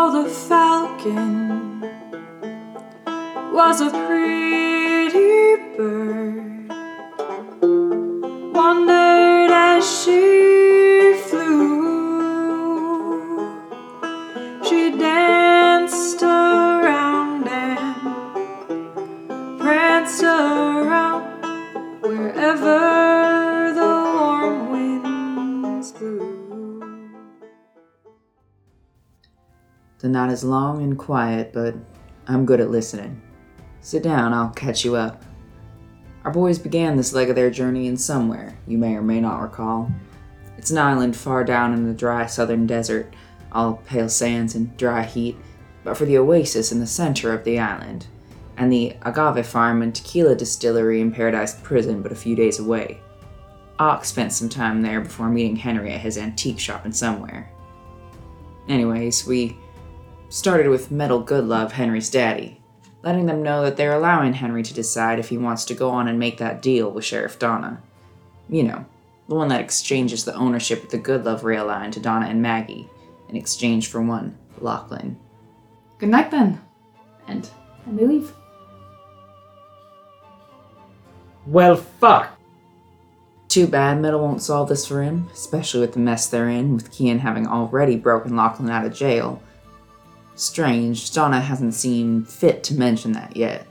Oh, the falcon was a pretty The night is long and quiet, but I'm good at listening. Sit down, I'll catch you up. Our boys began this leg of their journey in somewhere, you may or may not recall. It's an island far down in the dry southern desert, all pale sands and dry heat, but for the oasis in the center of the island, and the agave farm and tequila distillery in Paradise Prison but a few days away. Ox spent some time there before meeting Henry at his antique shop in somewhere. Anyways, we started with Metal Goodlove, Henry's daddy, letting them know that they're allowing Henry to decide if he wants to go on and make that deal with Sheriff Donna. You know, the one that exchanges the ownership of the Goodlove rail line to Donna and Maggie in exchange for one Lachlan. Good night then. And and they leave. Well, fuck. Too bad Metal won't solve this for him, especially with the mess they're in, with Kian having already broken Lachlan out of jail. Strange, Donna hasn't seen fit to mention that yet.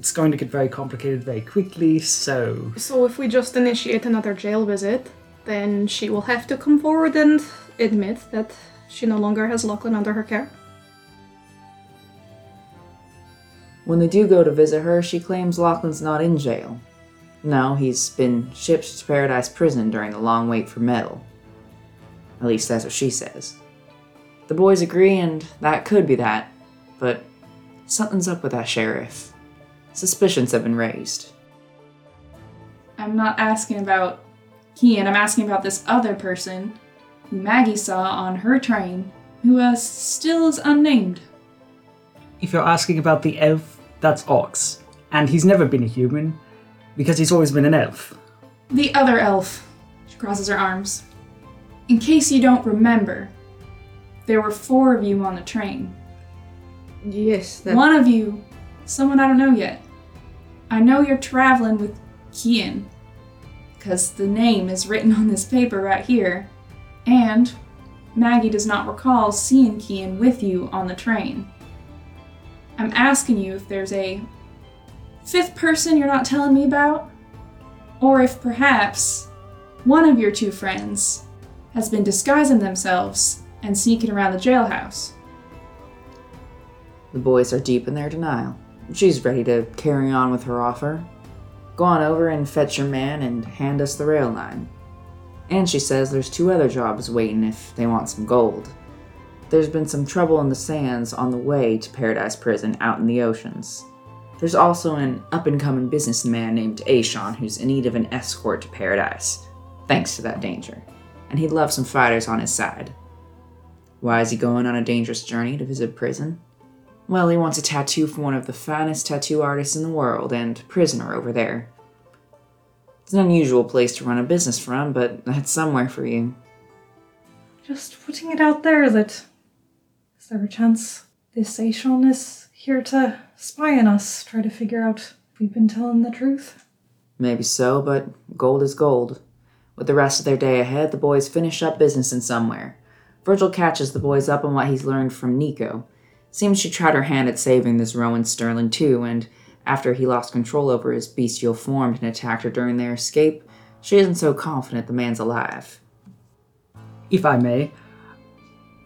It's going to get very complicated very quickly, so. So if we just initiate another jail visit, then she will have to come forward and admit that she no longer has Lachlan under her care. When they do go to visit her, she claims Lachlan's not in jail. No, he's been shipped to Paradise Prison during the long wait for Metal. At least that's what she says. The boys agree, and that could be that, but something's up with that sheriff. Suspicions have been raised. I'm not asking about Kian, I'm asking about this other person who Maggie saw on her train, who uh, still is unnamed. If you're asking about the elf, that's Ox. And he's never been a human, because he's always been an elf. The other elf. She crosses her arms. In case you don't remember, there were four of you on the train. Yes, that. One of you, someone I don't know yet. I know you're traveling with Kian, because the name is written on this paper right here, and Maggie does not recall seeing Kian with you on the train. I'm asking you if there's a fifth person you're not telling me about, or if perhaps one of your two friends has been disguising themselves and sneaking around the jailhouse. The boys are deep in their denial. She's ready to carry on with her offer. Go on over and fetch your man and hand us the rail line. And she says there's two other jobs waiting if they want some gold. There's been some trouble in the sands on the way to Paradise Prison out in the oceans. There's also an up and coming businessman named Ashon who's in need of an escort to Paradise, thanks to that danger. And he'd love some fighters on his side. Why is he going on a dangerous journey to visit prison? Well, he wants a tattoo from one of the finest tattoo artists in the world and prisoner over there. It's an unusual place to run a business from, but that's somewhere for you. Just putting it out there that is there a chance this Aishon is here to spy on us, try to figure out if we've been telling the truth? Maybe so, but gold is gold. With the rest of their day ahead, the boys finish up business in somewhere. Virgil catches the boys up on what he's learned from Nico. Seems she tried her hand at saving this Rowan Sterling too, and after he lost control over his bestial form and attacked her during their escape, she isn't so confident the man's alive. If I may,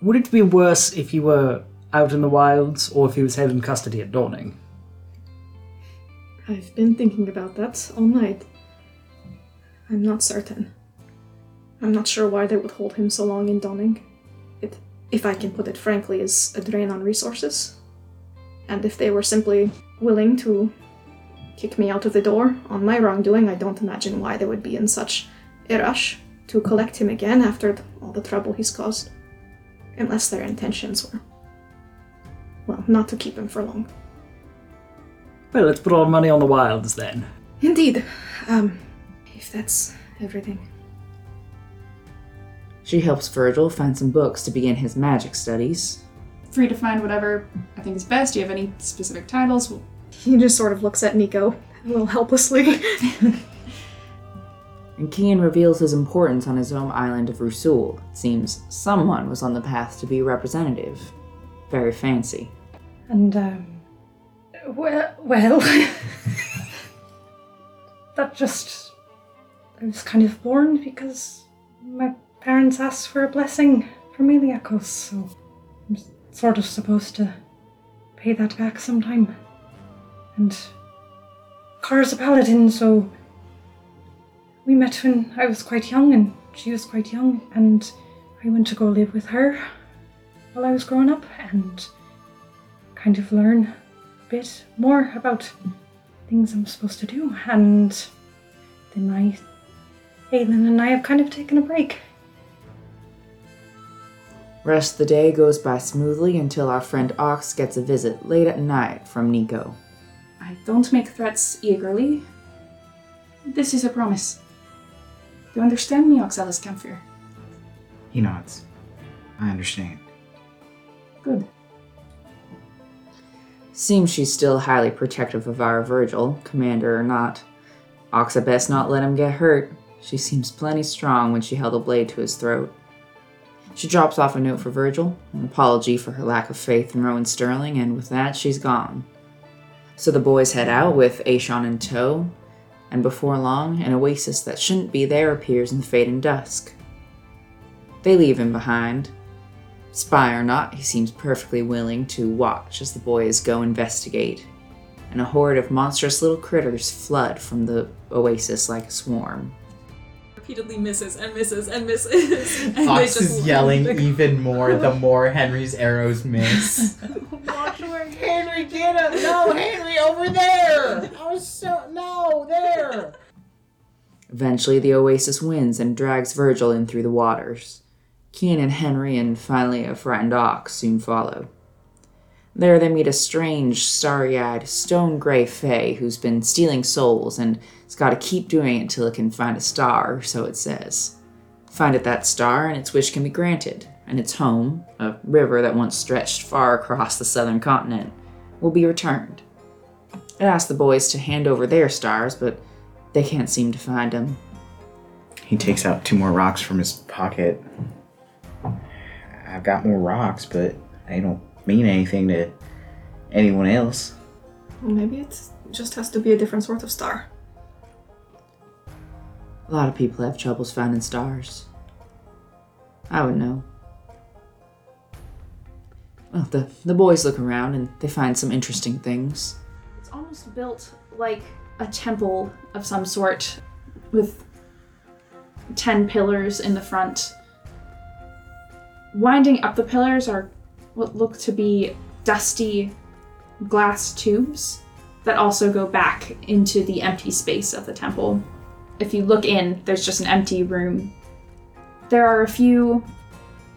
would it be worse if he were out in the wilds or if he was held in custody at Dawning? I've been thinking about that all night. I'm not certain. I'm not sure why they would hold him so long in Donning. If I can put it frankly, is a drain on resources. And if they were simply willing to kick me out of the door on my wrongdoing, I don't imagine why they would be in such a rush to collect him again after all the trouble he's caused. Unless their intentions were. Well, not to keep him for long. Well, let's put all the money on the wilds then. Indeed. Um, if that's everything. She helps Virgil find some books to begin his magic studies. free to find whatever I think is best. Do you have any specific titles? He just sort of looks at Nico a little helplessly. And Kian reveals his importance on his home island of Rusul. It seems someone was on the path to be representative. Very fancy. And, um, well, well that just, I was kind of born because my parents asked for a blessing from Eliakos, so I'm sort of supposed to pay that back sometime. And Kara's a paladin, so we met when I was quite young and she was quite young, and I went to go live with her while I was growing up and kind of learn a bit more about things I'm supposed to do. And then I, Aylin and I have kind of taken a break. Rest of the day goes by smoothly until our friend Ox gets a visit late at night from Nico. I don't make threats eagerly. This is a promise. Do you understand me, Oxalis Camphor? He nods. I understand. Good. Seems she's still highly protective of our Virgil, commander or not. Ox had best not let him get hurt. She seems plenty strong when she held a blade to his throat. She drops off a note for Virgil, an apology for her lack of faith in Rowan Sterling, and with that, she's gone. So the boys head out with Aishon in tow, and before long, an oasis that shouldn't be there appears in the fading dusk. They leave him behind, Spy or not, he seems perfectly willing to watch as the boys go investigate, and a horde of monstrous little critters flood from the oasis like a swarm. Repeatedly misses and misses and misses. And Fox they just is yelling the- even more the more Henry's arrows miss. Watch where Henry, get him! No, Henry, over there! I was so no, there. Eventually, the oasis wins and drags Virgil in through the waters. Kian and Henry, and finally a frightened ox, soon follow. There they meet a strange, starry eyed, stone gray fae who's been stealing souls and has got to keep doing it until it can find a star, so it says. Find it that star, and its wish can be granted, and its home, a river that once stretched far across the southern continent, will be returned. It asks the boys to hand over their stars, but they can't seem to find them. He takes out two more rocks from his pocket. I've got more rocks, but they don't mean anything to anyone else. Maybe it just has to be a different sort of star. A lot of people have troubles finding stars. I would know. Well, the, the boys look around and they find some interesting things. It's almost built like a temple of some sort with 10 pillars in the front. Winding up the pillars are what look to be dusty glass tubes that also go back into the empty space of the temple. If you look in, there's just an empty room. There are a few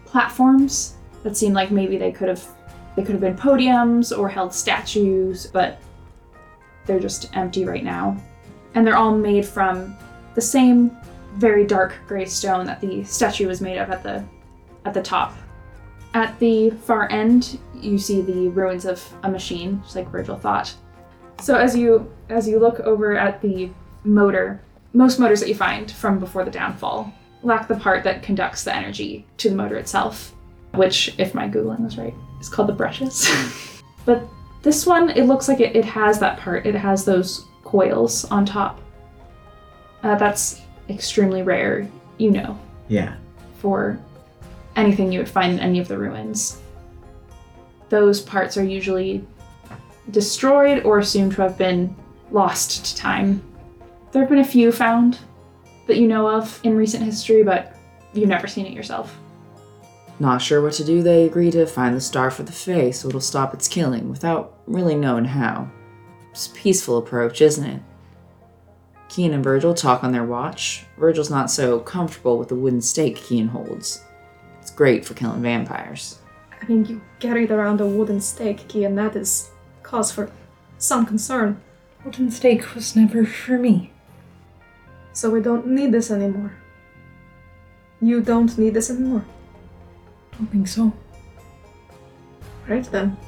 platforms that seem like maybe they could have they could have been podiums or held statues, but they're just empty right now. And they're all made from the same very dark gray stone that the statue was made of at the at the top. At the far end, you see the ruins of a machine, just like Virgil thought. So as you as you look over at the motor, most motors that you find from before the downfall lack the part that conducts the energy to the motor itself, which, if my googling was right, is called the brushes. but this one, it looks like it, it has that part. It has those coils on top. Uh, that's extremely rare, you know, Yeah. for anything you would find in any of the ruins. Those parts are usually destroyed or assumed to have been lost to time. There have been a few found that you know of in recent history, but you've never seen it yourself. Not sure what to do, they agree to find the star for the Fae so it'll stop its killing without really knowing how. It's a peaceful approach, isn't it? Kian and Virgil talk on their watch. Virgil's not so comfortable with the wooden stake Kian holds. It's great for killing vampires. I mean, you carried around a wooden stake, key, and that is cause for some concern. Wooden stake was never for me. So we don't need this anymore. You don't need this anymore. I Don't think so. Right then.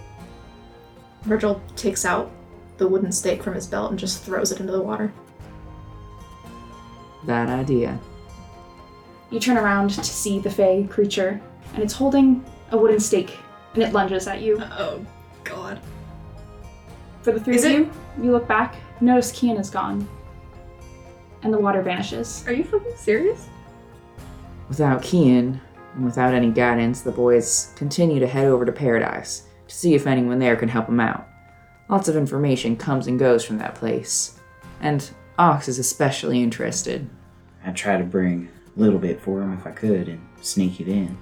Virgil takes out the wooden stake from his belt and just throws it into the water. Bad idea. You turn around to see the Fey creature, and it's holding a wooden stake, and it lunges at you. Oh, God. For the three Is of it- you, you look back, notice Kian is gone, and the water vanishes. Are you fucking serious? Without Kian, and without any guidance, the boys continue to head over to Paradise to see if anyone there can help them out. Lots of information comes and goes from that place, and Ox is especially interested. I'd try to bring a little bit for him if I could and sneak it in.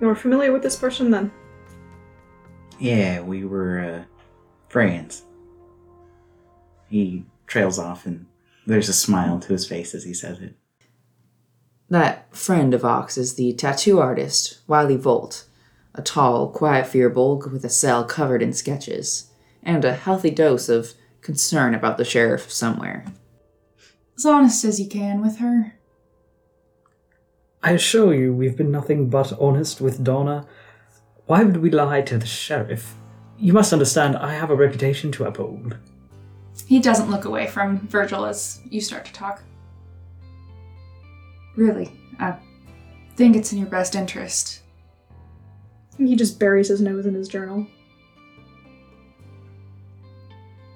You were familiar with this person then? Yeah, we were uh, friends. He trails off and there's a smile to his face as he says it. That friend of Ox is the tattoo artist, Wiley Volt, a tall, quiet Firbolg with a cell covered in sketches, and a healthy dose of concern about the sheriff somewhere. As honest as you can with her. I assure you, we've been nothing but honest with Donna. Why would we lie to the sheriff? You must understand, I have a reputation to uphold. He doesn't look away from Virgil as you start to talk. Really, I think it's in your best interest. He just buries his nose in his journal.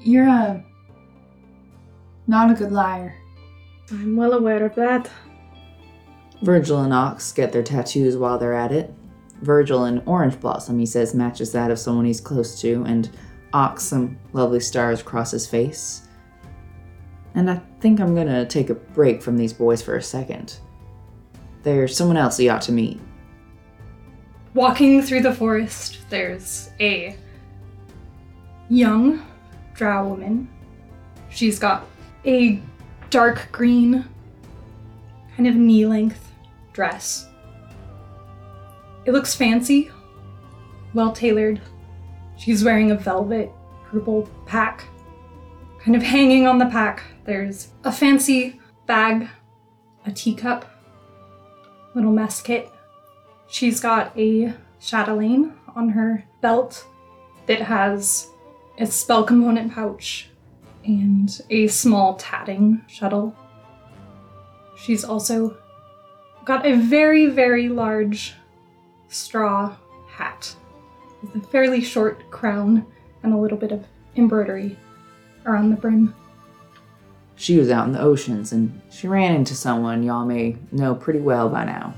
You're a. not a good liar. I'm well aware of that. Virgil and Ox get their tattoos while they're at it. Virgil an orange blossom, he says, matches that of someone he's close to, and Ox some lovely stars across his face. And I think I'm gonna take a break from these boys for a second. There's someone else he ought to meet. Walking through the forest, there's a young drow woman. She's got a dark green, kind of knee length dress. It looks fancy, well tailored. She's wearing a velvet purple pack. Kind of hanging on the pack, there's a fancy bag, a teacup, little mess kit, She's got a chatelaine on her belt that has a spell component pouch and a small tatting shuttle. She's also got a very, very large straw hat with a fairly short crown and a little bit of embroidery around the brim. She was out in the oceans, and she ran into someone y'all may know pretty well by now.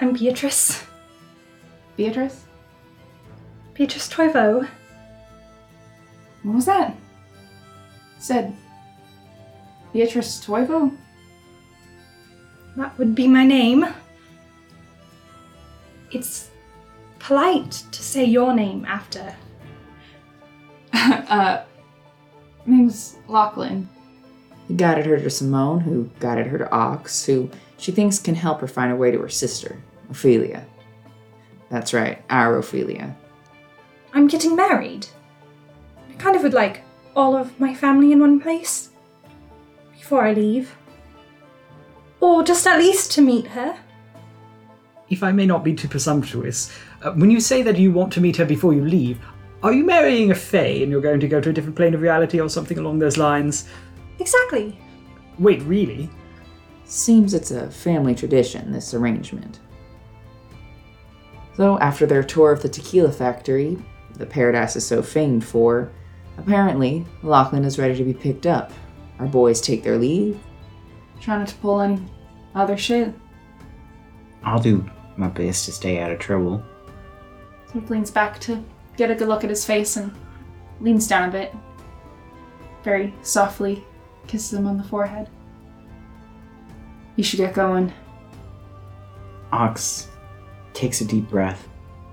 I'm Beatrice. Beatrice? Beatrice Toivo. What was that? Said. Beatrice Toivo? That would be my name. It's polite to say your name after. uh, name's Lachlan. He guided her to Simone, who guided her to Ox, who she thinks can help her find a way to her sister, Ophelia. That's right, our Ophelia. I'm getting married. I kind of would like all of my family in one place before I leave. Or just at least to meet her. If I may not be too presumptuous, uh, when you say that you want to meet her before you leave, are you marrying a Fae and you're going to go to a different plane of reality or something along those lines? Exactly. Wait, really? Seems it's a family tradition, this arrangement. So, after their tour of the tequila factory, the paradise is so famed for, apparently, Lachlan is ready to be picked up. Our boys take their leave. Trying not to pull any other shit. I'll do my best to stay out of trouble. He leans back to get a good look at his face and leans down a bit. Very softly kisses him on the forehead. You should get going. Ox takes a deep breath.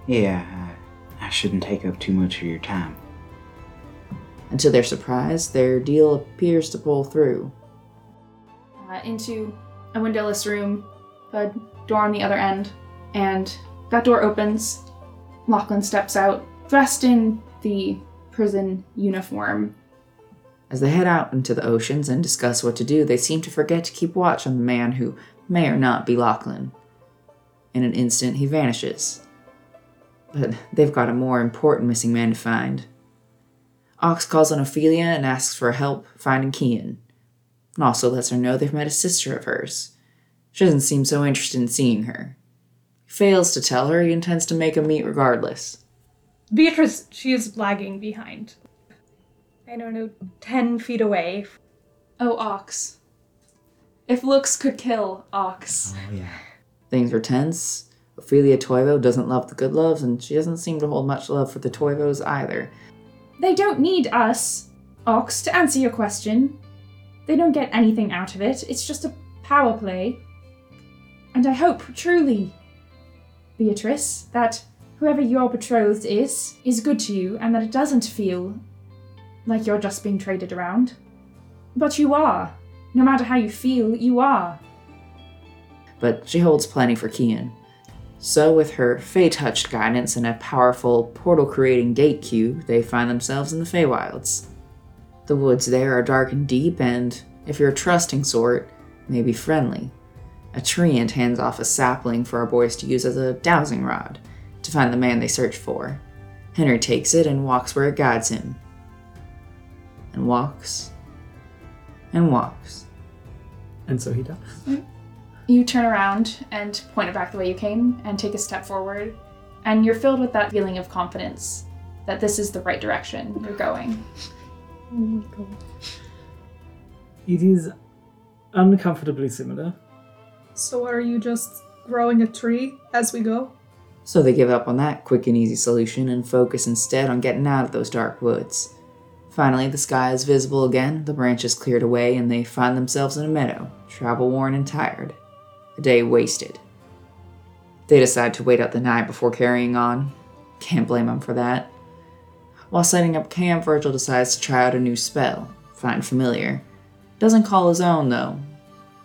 Yeah, I, I shouldn't take up too much of your time. And to their surprise, their deal appears to pull through. Uh, into a windowless room, a door on the other end, and that door opens. Lachlan steps out, dressed in the prison uniform. As they head out into the oceans and discuss what to do, they seem to forget to keep watch on the man who may or not be Lachlan. In an instant, he vanishes. but they've got a more important missing man to find. Ox calls on Ophelia and asks for help finding Kian, and also lets her know they've met a sister of hers. She doesn't seem so interested in seeing her. He fails to tell her he intends to make a meet regardless. Beatrice, she is lagging behind. I don't know, 10 feet away. Oh, Ox. If looks could kill, Ox. Oh yeah. Things are tense. Ophelia Toivo doesn't love the Goodloves, and she doesn't seem to hold much love for the Toivos either. They don't need us, Ox, to answer your question. They don't get anything out of it. It's just a power play. And I hope, truly, Beatrice, that whoever your betrothed is, is good to you and that it doesn't feel like you're just being traded around. But you are. No matter how you feel, you are. But she holds plenty for Kian. So, with her Fey touched guidance and a powerful portal creating gate cue, they find themselves in the Feywilds. The woods there are dark and deep, and if you're a trusting sort, maybe friendly. A treant hands off a sapling for our boys to use as a dowsing rod to find the man they search for. Henry takes it and walks where it guides him. And walks. And walks. And so he does. Mm-hmm. You turn around and point it back the way you came and take a step forward, and you're filled with that feeling of confidence that this is the right direction you're going. Oh my god. It is uncomfortably similar. So are you just growing a tree as we go? So they give up on that quick and easy solution and focus instead on getting out of those dark woods. Finally, the sky is visible again, the branches cleared away, and they find themselves in a meadow, travel worn and tired. A day wasted. They decide to wait out the night before carrying on. Can't blame them for that. While setting up camp, Virgil decides to try out a new spell, Find Familiar. Doesn't call his own, though.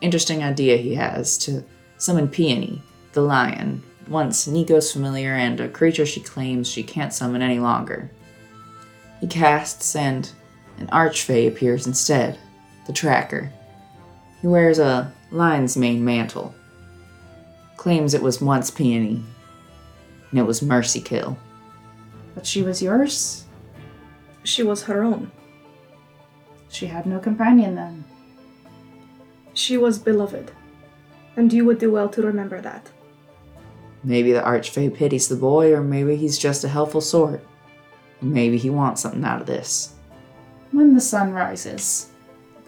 Interesting idea he has to summon Peony, the lion, once Nico's familiar and a creature she claims she can't summon any longer. He casts, and an archfey appears instead, the tracker. He wears a lion's mane mantle. Claims it was once Peony, and it was Mercy Kill. But she was yours? She was her own. She had no companion then. She was beloved. And you would do well to remember that. Maybe the archfey pities the boy, or maybe he's just a helpful sort. Maybe he wants something out of this. When the sun rises,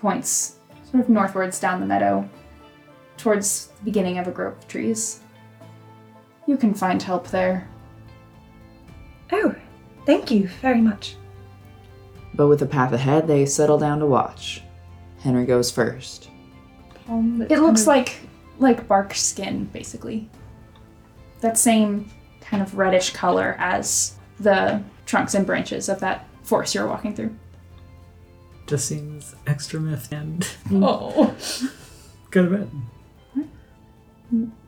points sort of northwards down the meadow, towards the beginning of a grove of trees. You can find help there. Oh, thank you very much. But with the path ahead, they settle down to watch. Henry goes first. Um, Palm It looks kind like like bark skin, basically. That same kind of reddish color as the trunks and branches of that forest you're walking through. Just seems extra myth and mm. Oh. go to bed.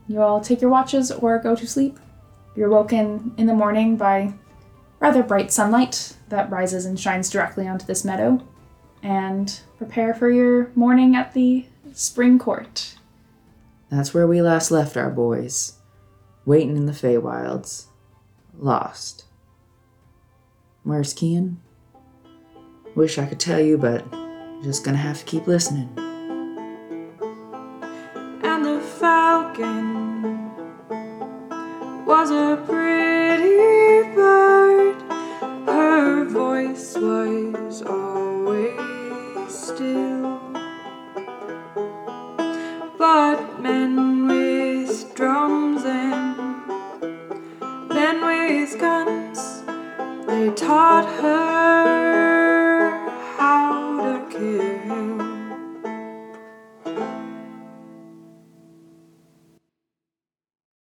You all take your watches or go to sleep. You're woken in the morning by rather bright sunlight that rises and shines directly onto this meadow, and prepare for your morning at the spring court. That's where we last left our boys. Waiting in the Feywilds. Lost. Where's Kian? Wish I could tell you, but just gonna have to keep listening. and the falcon was a pretty